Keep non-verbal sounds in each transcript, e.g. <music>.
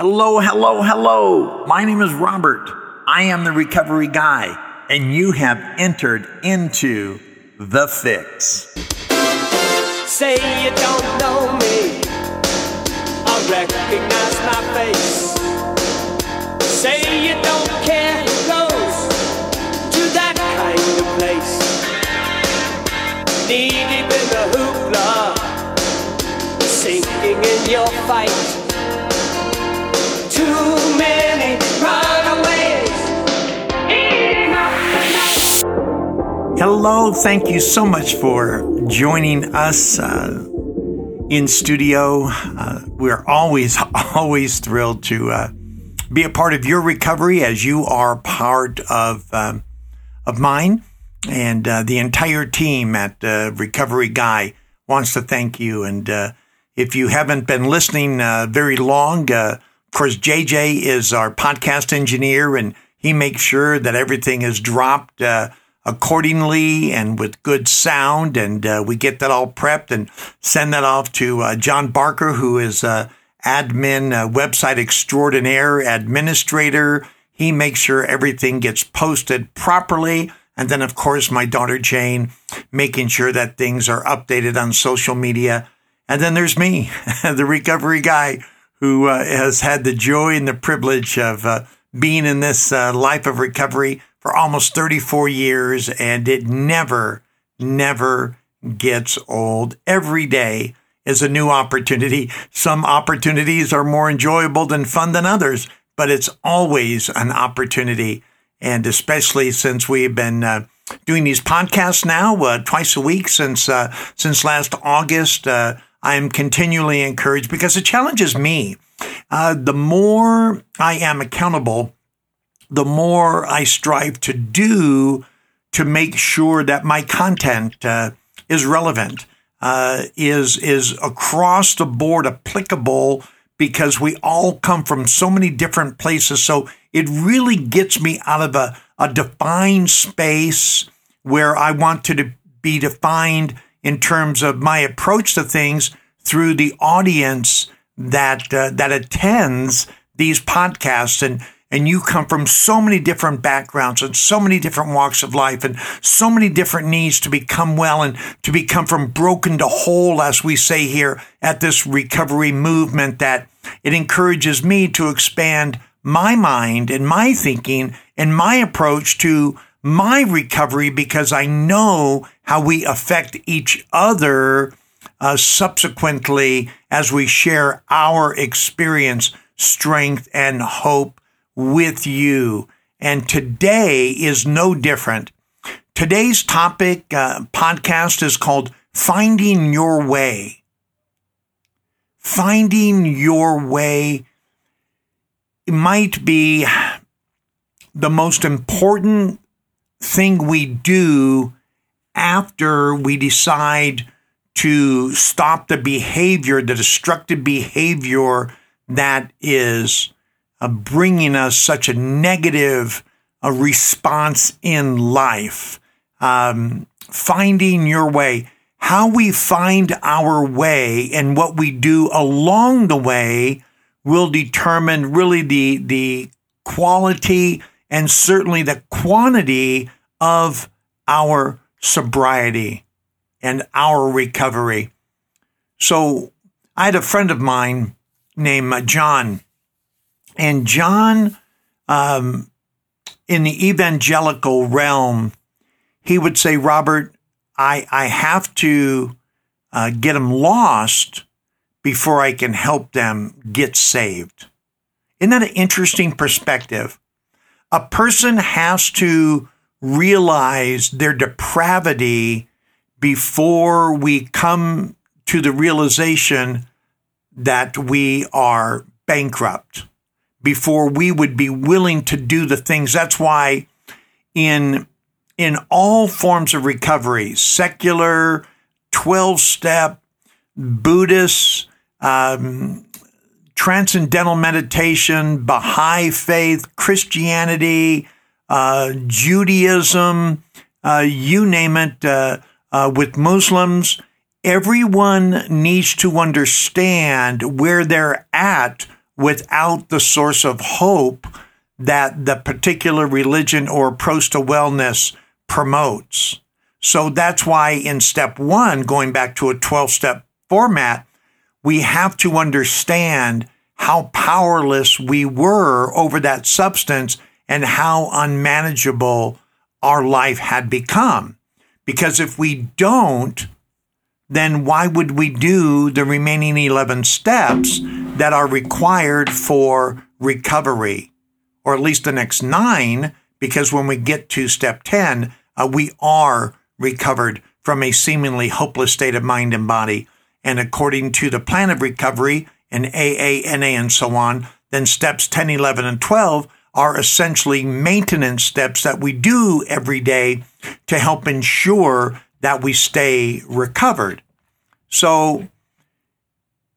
Hello, hello, hello. My name is Robert. I am the recovery guy, and you have entered into the fix. Say you don't know me. I recognize my face. Say you don't care who goes to that kind of place. Knee deep in the hoopla, sinking in your fight. Hello, thank you so much for joining us uh, in studio. Uh, we're always, <laughs> always thrilled to uh, be a part of your recovery as you are part of um, of mine, and uh, the entire team at uh, Recovery Guy wants to thank you. And uh, if you haven't been listening very long, of course, JJ is our podcast engineer, and he makes sure that everything is dropped uh, accordingly and with good sound. And uh, we get that all prepped and send that off to uh, John Barker, who is uh, admin, uh, website extraordinaire, administrator. He makes sure everything gets posted properly. And then, of course, my daughter Jane making sure that things are updated on social media. And then there's me, <laughs> the recovery guy who uh, has had the joy and the privilege of uh, being in this uh, life of recovery for almost 34 years. And it never, never gets old. Every day is a new opportunity. Some opportunities are more enjoyable than fun than others, but it's always an opportunity. And especially since we've been uh, doing these podcasts now uh, twice a week since uh, since last August, I am continually encouraged because it challenges me. Uh, the more I am accountable, the more I strive to do to make sure that my content uh, is relevant, uh, is is across the board applicable because we all come from so many different places. So it really gets me out of a, a defined space where I want to de- be defined in terms of my approach to things through the audience that uh, that attends these podcasts. And and you come from so many different backgrounds and so many different walks of life and so many different needs to become well and to become from broken to whole, as we say here at this recovery movement, that it encourages me to expand my mind and my thinking and my approach to my recovery because I know how we affect each other uh, subsequently as we share our experience, strength, and hope with you. And today is no different. Today's topic uh, podcast is called Finding Your Way. Finding Your Way might be the most important thing we do after we decide to stop the behavior, the destructive behavior that is uh, bringing us such a negative uh, response in life. Um, finding your way, how we find our way and what we do along the way will determine really the, the quality and certainly the quantity of our sobriety and our recovery. So I had a friend of mine named uh, John and John, um, in the evangelical realm, he would say, Robert, I, I have to uh, get them lost before I can help them get saved. Isn't that an interesting perspective? A person has to realize their depravity before we come to the realization that we are bankrupt before we would be willing to do the things. That's why in in all forms of recovery, secular, 12 step, Buddhist, um, transcendental meditation, Baha'i faith, Christianity, uh, Judaism, uh, you name it, uh, uh with Muslims, everyone needs to understand where they're at without the source of hope that the particular religion or approach to wellness promotes. So that's why in step one, going back to a 12 step format, we have to understand how powerless we were over that substance and how unmanageable our life had become. Because if we don't, then why would we do the remaining 11 steps that are required for recovery? Or at least the next nine, because when we get to step 10, uh, we are recovered from a seemingly hopeless state of mind and body. And according to the plan of recovery and AANA and so on, then steps 10, 11, and 12 are essentially maintenance steps that we do every day to help ensure that we stay recovered. So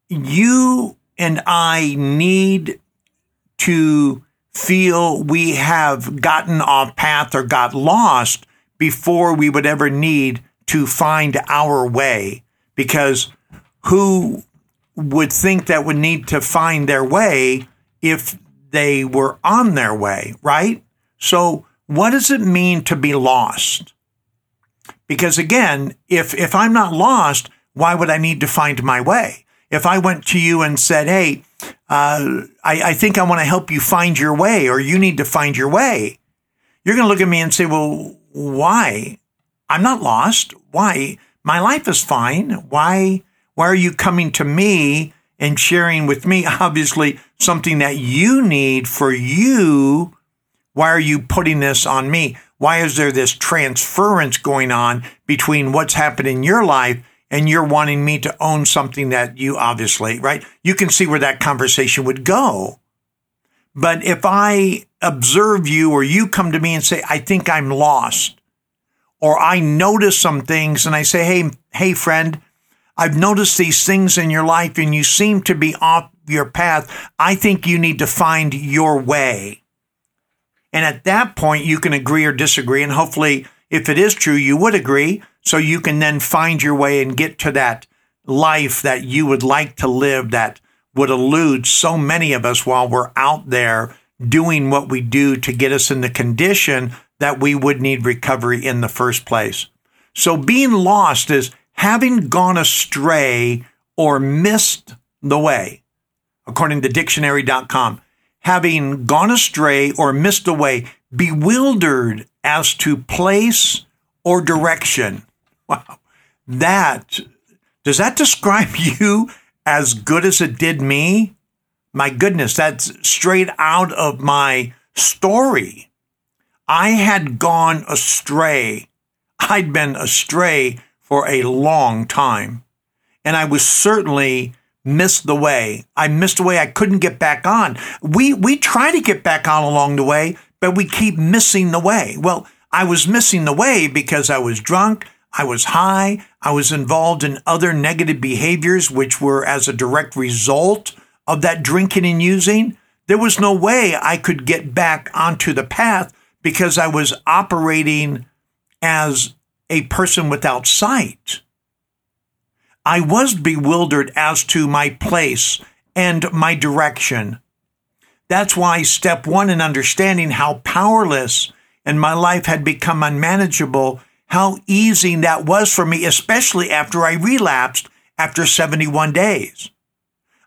you and I need to feel we have gotten off path or got lost before we would ever need to find our way. Because who would think that would need to find their way if they were on their way, right? So what does it mean to be lost? Because again, if, if I'm not lost, why would I need to find my way? If I went to you and said, Hey, uh, I, I think I want to help you find your way or you need to find your way, you're going to look at me and say, well, why? I'm not lost. Why? My life is fine. Why? Why are you coming to me and sharing with me, obviously, something that you need for you. Why are you putting this on me? Why is there this transference going on between what's happened in your life and you're wanting me to own something that you obviously, right? You can see where that conversation would go. But if I observe you or you come to me and say, I think I'm lost, or I notice some things and I say, Hey, hey, friend, I've noticed these things in your life and you seem to be off your path. I think you need to find your way. And at that point, you can agree or disagree. And hopefully, if it is true, you would agree. So you can then find your way and get to that life that you would like to live that would elude so many of us while we're out there doing what we do to get us in the condition that we would need recovery in the first place. So being lost is having gone astray or missed the way, according to dictionary.com, having gone astray or missed the way, bewildered as to place or direction. Wow. That, does that describe <laughs> you as good as it did me? My goodness, that's straight out of my story. I had gone astray. I'd been astray for a long time. And I was certainly missed the way. I missed the way I couldn't get back on. We, we try to get back on along the way, but we keep missing the way. Well, I was missing the way because I was drunk. I was high. I was involved in other negative behaviors, which were as a direct result of that drinking and using. There was no way I could get back onto the path because I was operating as a person without sight. I was bewildered as to my place and my direction. That's why step one in understanding how powerless and my life had become unmanageable, how easy that was for me, especially after I relapsed after 71 days.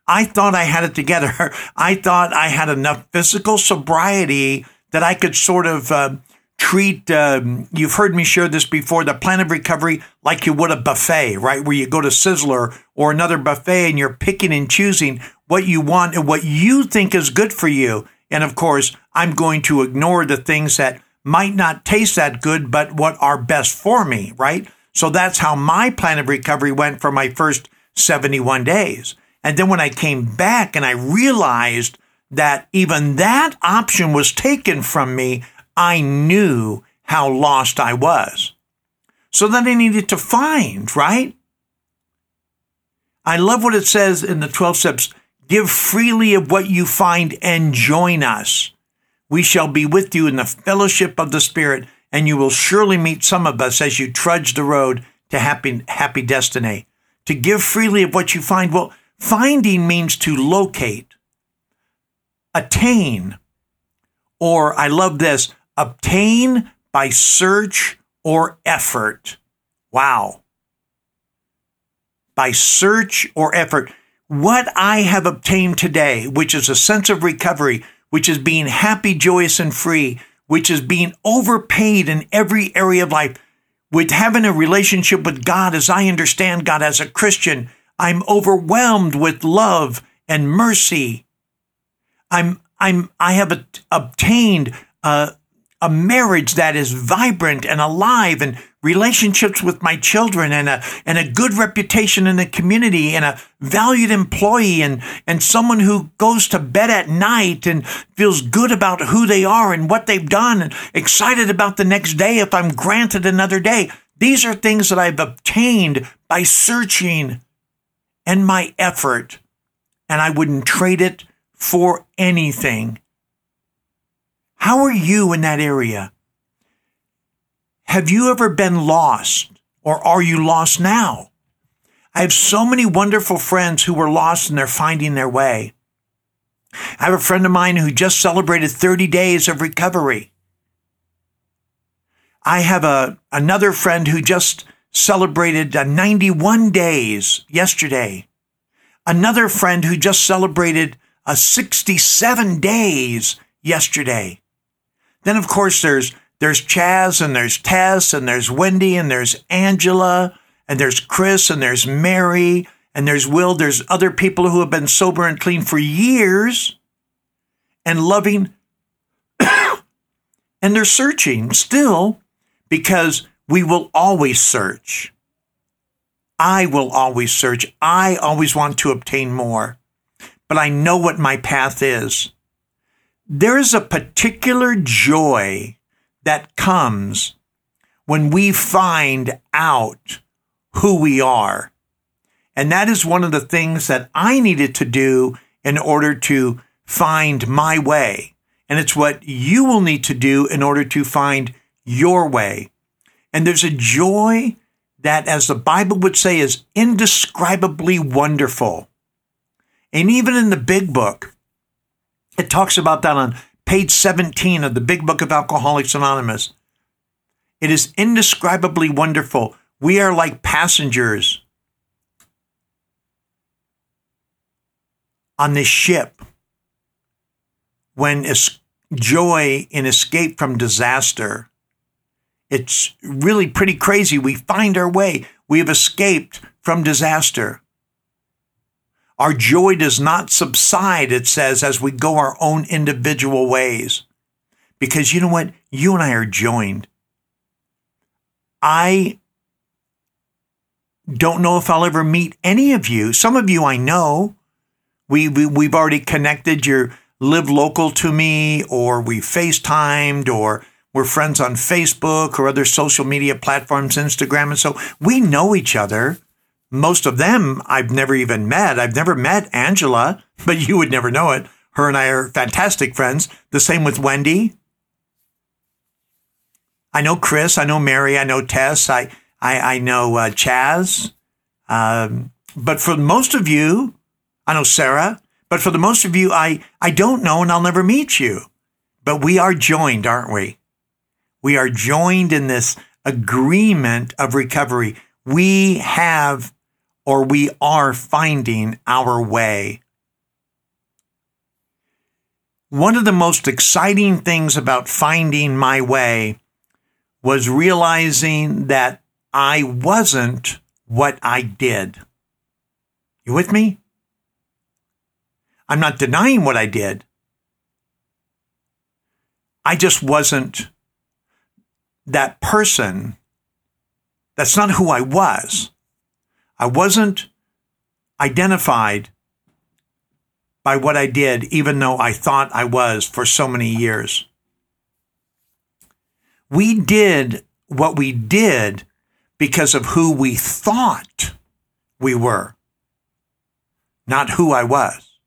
I thought I had it together. <laughs> I thought I had enough physical sobriety that I could sort of uh, treat, um, you've heard me share this before, the plan of recovery like you would a buffet, right? Where you go to Sizzler or another buffet and you're picking and choosing what you want and what you think is good for you. And of course, I'm going to ignore the things that might not taste that good, but what are best for me, right? So that's how my plan of recovery went for my first 71 days. And then when I came back and I realized that even that option was taken from me, I knew how lost I was. So then I needed to find, right? I love what it says in the 12 steps give freely of what you find and join us. We shall be with you in the fellowship of the Spirit, and you will surely meet some of us as you trudge the road to happy, happy destiny. To give freely of what you find, well, finding means to locate. attain, or I love this, obtain by search or effort. Wow. By search or effort. What I have obtained today, which is a sense of recovery, which is being happy, joyous, and free, which is being overpaid in every area of life, with having a relationship with God as I understand God as a Christian, I'm overwhelmed with love and mercy. I'm, I'm, I have obtained a, a marriage that is vibrant and alive and relationships with my children and a, and a good reputation in the community and a valued employee and, and someone who goes to bed at night and feels good about who they are and what they've done and excited about the next day if I'm granted another day. These are things that I've obtained by searching and my effort, and I wouldn't trade it for anything. How are you in that area? Have you ever been lost or are you lost now? I have so many wonderful friends who were lost and they're finding their way. I have a friend of mine who just celebrated 30 days of recovery. I have a, another friend who just celebrated uh, 91 days yesterday. Another friend who just celebrated a 67 days yesterday. Then, of course, there's there's Chaz and there's Tess and there's Wendy and there's Angela and there's Chris and there's Mary and there's Will. There's other people who have been sober and clean for years and loving <coughs> and they're searching still because we will always search. I will always search. I always want to obtain more, but I know what my path is. There is a particular joy that comes when we find out who we are. And that is one of the things that I needed to do in order to find my way. And it's what you will need to do in order to find your way. And there's a joy that, as the Bible would say, is indescribably wonderful. And even in the big book, it talks about that on page 17 of the Big Book of Alcoholics Anonymous. It is indescribably wonderful. We are like passengers on this ship when es- joy in escape from disaster. It's really pretty crazy. We find our way. We have escaped from disaster. Our joy does not subside, it says, as we go our own individual ways. Because you know what? You and I are joined. I don't know if I'll ever meet any of you. Some of you I know. We, we we've already connected. You live local to me, or we FaceTimed, or we're friends on Facebook or other social media platforms, Instagram, and so we know each other most of them I've never even met. I've never met Angela, but you would never know it. Her and I are fantastic friends. The same with Wendy. I know Chris. I know Mary. I know Tess. I I, I know uh, Chaz. Um, but for most of you, I know Sarah. But for the most of you, I I don't know, and I'll never meet you. But we are joined, aren't we? We are joined in this agreement of recovery. We have or we are finding our way. One of the most exciting things about finding my way was realizing that I wasn't what I did. You with me? I'm not denying what I did. I just wasn't that person. That's not who I was. I wasn't identified by what I did, even though I thought I was for so many years. We did what we did because of who we thought we were, not who I was,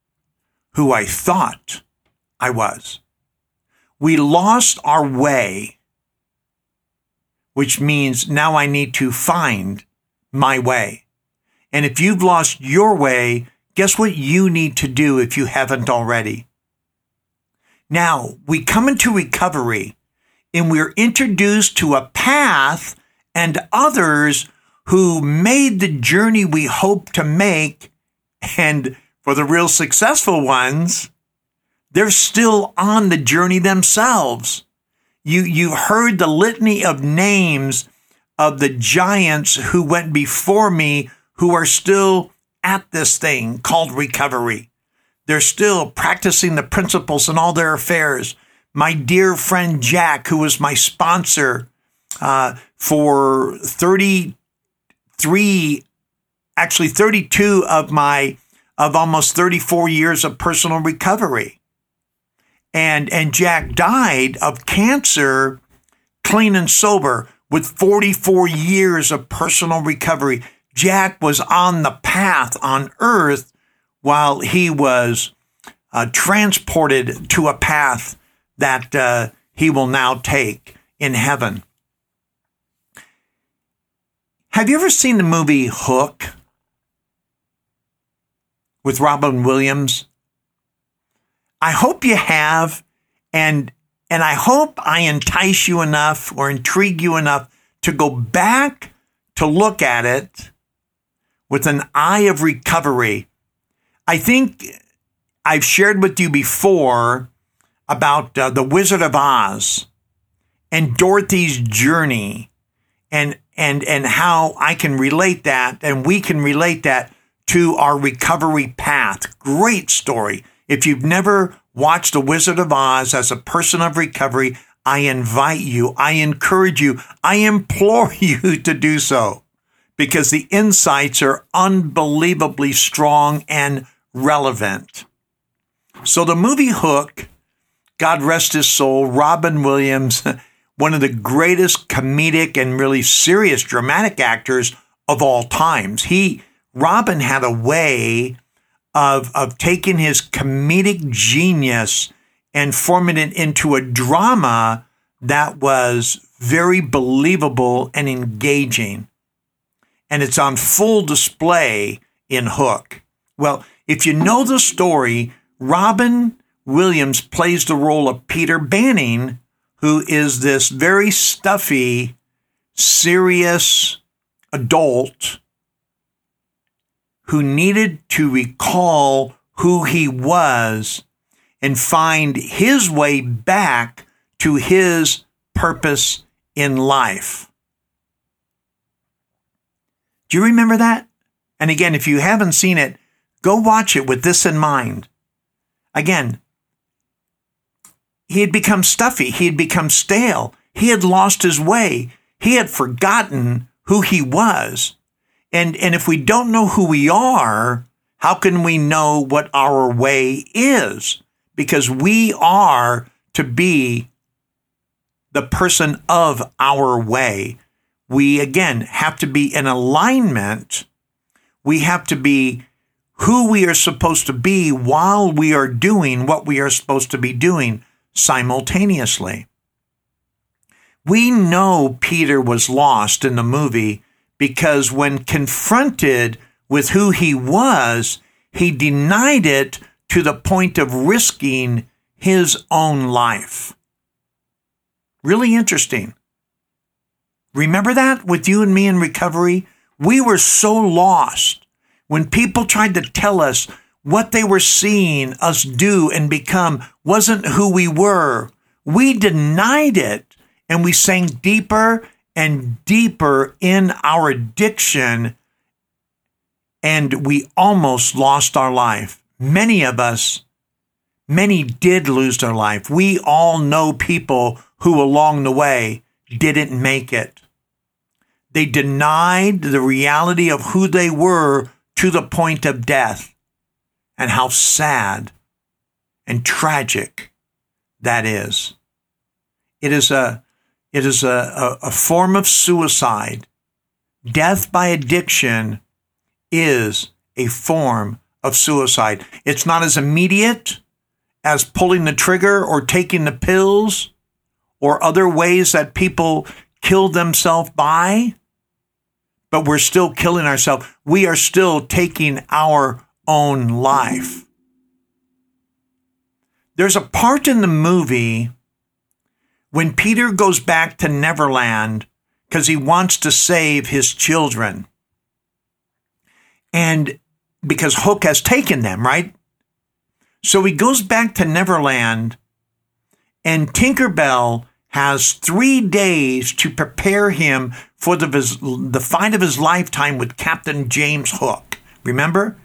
who I thought I was. We lost our way, which means now I need to find my way. And if you've lost your way, guess what you need to do if you haven't already? Now, we come into recovery and we're introduced to a path and others who made the journey we hope to make. And for the real successful ones, they're still on the journey themselves. You, you heard the litany of names of the giants who went before me who are still at this thing called recovery. They're still practicing the principles in all their affairs. My dear friend Jack, who was my sponsor uh, for 33, actually 32 of my, of almost 34 years of personal recovery. And, and Jack died of cancer clean and sober with 44 years of personal recovery. Jack was on the path on earth while he was uh, transported to a path that uh, he will now take in heaven. Have you ever seen the movie Hook with Robin Williams? I hope you have, and and I hope I entice you enough or intrigue you enough to go back to look at it with an eye of recovery I think I've shared with you before about uh, the Wizard of Oz and Dorothy's journey and and and how I can relate that and we can relate that to our recovery path. Great story. If you've never watched The Wizard of Oz as a person of recovery, I invite you, I encourage you, I implore <laughs> you to do so because the insights are unbelievably strong and relevant. So the movie Hook, God rest his soul, Robin Williams, <laughs> one of the greatest comedic and really serious dramatic actors of all times. He Robin had a way of of taking his comedic genius and forming it into a drama that was very believable and engaging. And it's on full display in Hook. Well, if you know the story, Robin Williams plays the role of Peter Banning, who is this very stuffy, serious adult who needed to recall who he was and find his way back to his purpose in life. Do you remember that? And again, if you haven't seen it, Go watch it with this in mind. Again, he had become stuffy. He had become stale. He had lost his way. He had forgotten who he was. And, and if we don't know who we are, how can we know what our way is? Because we are to be the person of our way. We again have to be in alignment. We have to be who we are supposed to be while we are doing what we are supposed to be doing simultaneously. We know Peter was lost in the movie because when confronted with who he was, he denied it to the point of risking his own life. Really interesting. Remember that with you and me in recovery? We were so lost when people tried to tell us what they were seeing us do and become wasn't who we were, we denied it and we sank deeper and deeper in our addiction and we almost lost our life. Many of us, many did lose their life. We all know people who along the way didn't make it. They denied the reality of who they were to the point of death. And how sad and tragic that is. It is a, it is a, a, a form of suicide. Death by addiction is a form of suicide. It's not as immediate as pulling the trigger or taking the pills or other ways that people kill themselves by, but we're still killing ourselves. We are still taking our own life. There's a part in the movie when Peter goes back to Neverland because he wants to save his children. And because Hook has taken them, right? So he goes back to Neverland, and Tinkerbell has three days to prepare him for the, the fight of his lifetime with Captain James Hook. Remember?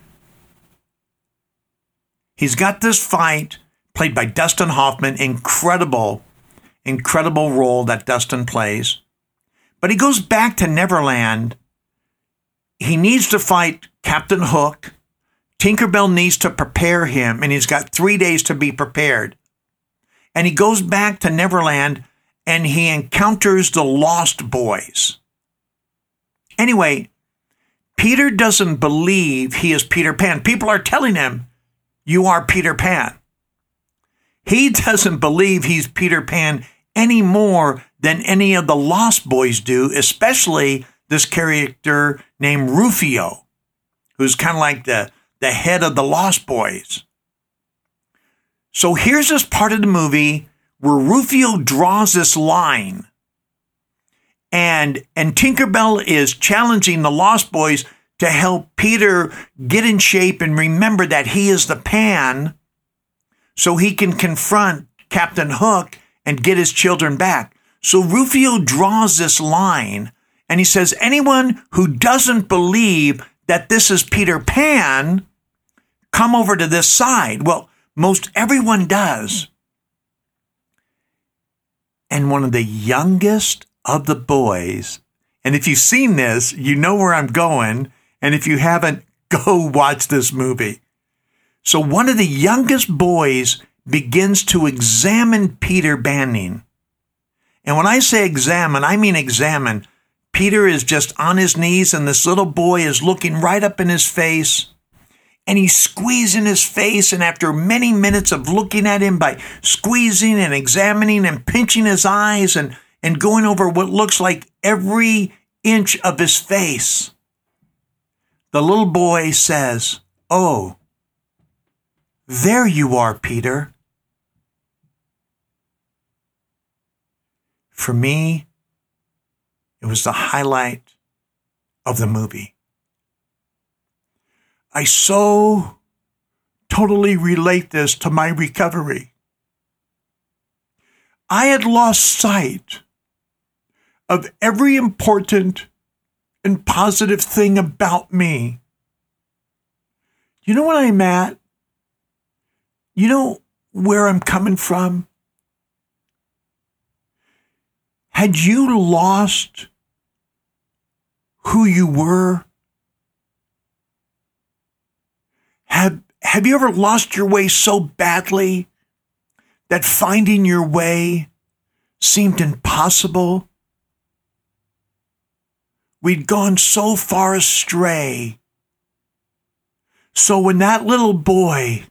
He's got this fight played by Dustin Hoffman, incredible, incredible role that Dustin plays. But he goes back to Neverland. He needs to fight Captain Hook. Tinkerbell needs to prepare him, and he's got three days to be prepared. And he goes back to Neverland and he encounters the Lost Boys. Anyway, Peter doesn't believe he is Peter Pan. People are telling him, You are Peter Pan. He <laughs> doesn't believe he's Peter Pan any more than any of the Lost Boys do, especially this character named Rufio, who's kind of like the, the head of the Lost Boys. So here's this part of the movie where Rufio draws this line and and Tinkerbell is challenging the Lost Boys to help Peter get in shape and remember that he is the pan so he can confront Captain Hook and get his children back. So Rufio draws this line and he says, anyone who doesn't believe that this is Peter Pan, come over to this side. Well, most everyone does. And one of the youngest of the boys, and if you've seen this, you know where I'm going. And if you haven't, <laughs> go watch this movie. So one of the youngest boys begins to examine Peter Banning. And when I say examine, I mean examine. Peter is just on his knees and this little boy is looking right up in his face and he's squeezing his face. And after many minutes of looking at him by squeezing and examining and pinching his eyes and, and going over what looks like every inch of his face, the little boy says, Oh, there you are, Peter. For me, it was the highlight of the movie. I so totally relate this to my recovery. I had lost sight of every important and positive thing about me. You know what I'm at? You know where I'm coming from? Had you lost who you were? Have, have you ever lost your way so badly that finding your way seemed impossible? We'd gone so far astray. So when that little boy,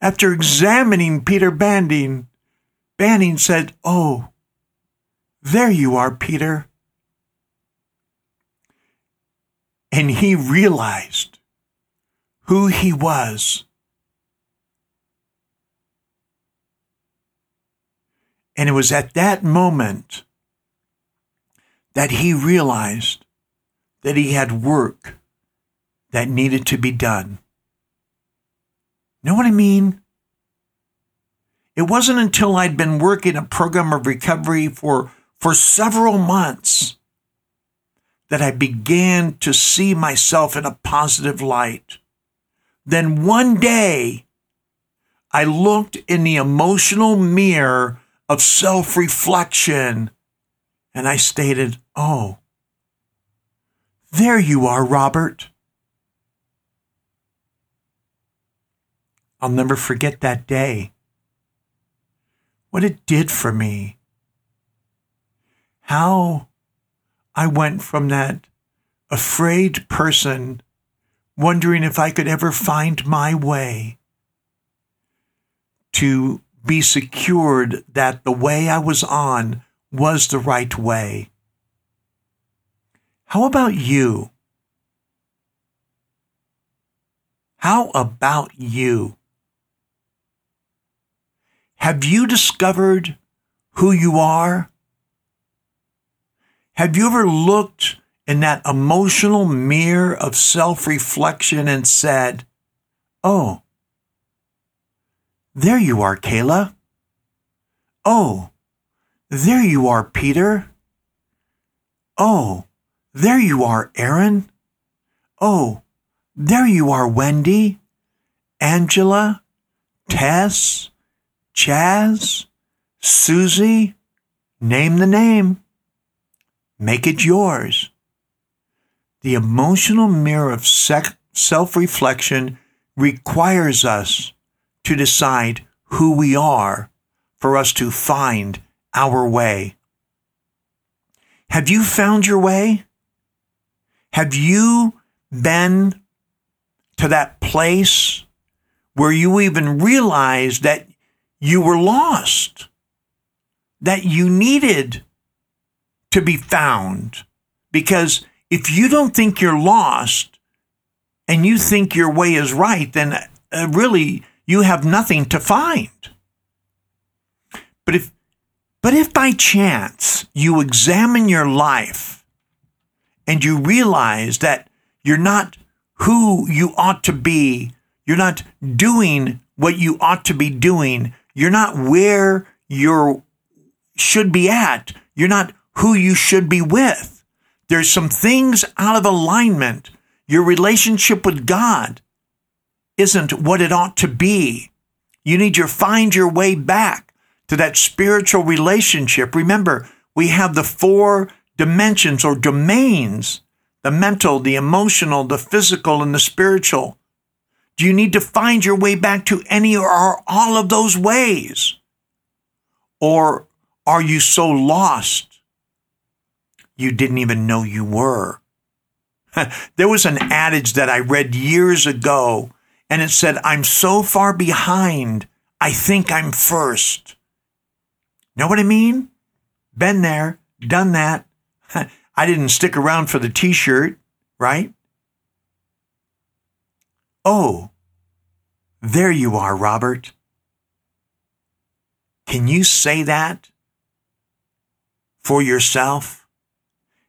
after examining Peter Banning, Banning said, Oh, there you are, Peter. And he realized who he was. And it was at that moment that he realized that he had work that needed to be done. Know what I mean? It wasn't until I'd been working a program of recovery for, for several months that I began to see myself in a positive light. Then one day, I looked in the emotional mirror of self reflection and I stated, Oh, there you are, Robert. I'll never forget that day. What it did for me. How I went from that afraid person wondering if I could ever find my way to be secured that the way I was on was the right way. How about you? How about you? Have you discovered who you are? Have you ever looked in that emotional mirror of self reflection and said, Oh, there you are, Kayla. Oh, there you are, Peter. Oh, there you are, Aaron. Oh, there you are, Wendy, Angela, Tess, Chaz, Susie. Name the name. Make it yours. The emotional mirror of self reflection requires us to decide who we are for us to find our way. Have you found your way? Have you been to that place where you even realized that you were lost, that you needed to be found? Because if you don't think you're lost and you think your way is right, then uh, really you have nothing to find. But if but if by chance you examine your life and you realize that you're not who you ought to be, you're not doing what you ought to be doing, you're not where you should be at, you're not who you should be with. There's some things out of alignment. Your relationship with God isn't what it ought to be. You need to find your way back to that spiritual relationship. Remember, we have the four dimensions or domains the mental, the emotional, the physical, and the spiritual. Do you need to find your way back to any or all of those ways? Or are you so lost you didn't even know you were? <laughs> there was an adage that I read years ago and it said, I'm so far behind, I think I'm first. Know what I mean? Been there, done that. <laughs> I didn't stick around for the t shirt, right? Oh, there you are, Robert. Can you say that for yourself?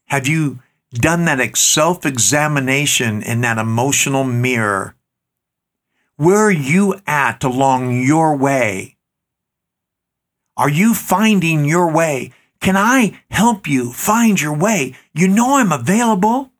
Have you done that self examination in that emotional mirror where are you at along your way? Are you finding your way? Can I help you find your way? You know I'm available.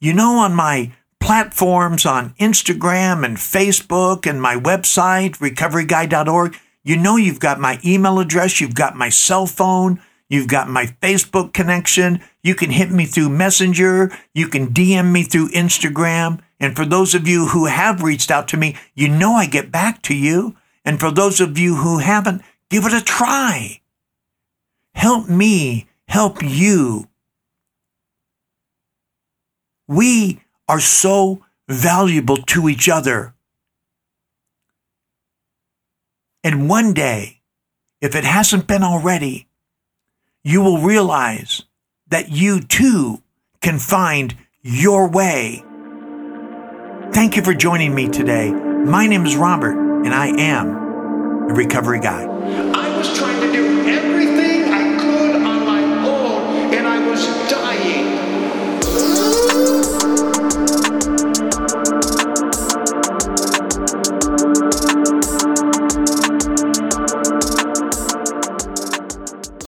You know on my platforms on Instagram and Facebook and my website, recoveryguy.org, you know you've got my email address, you've got my cell phone, you've got my Facebook connection, you can hit me through Messenger, you can DM me through Instagram. And for those of you who have reached out to me, you know I get back to you. And for those of you who haven't, give it a try. Help me help you. We are so valuable to each other. And one day, if it hasn't been already, you will realize that you too can find your way Thank you for joining me today. My name is Robert, and I am recovery guy.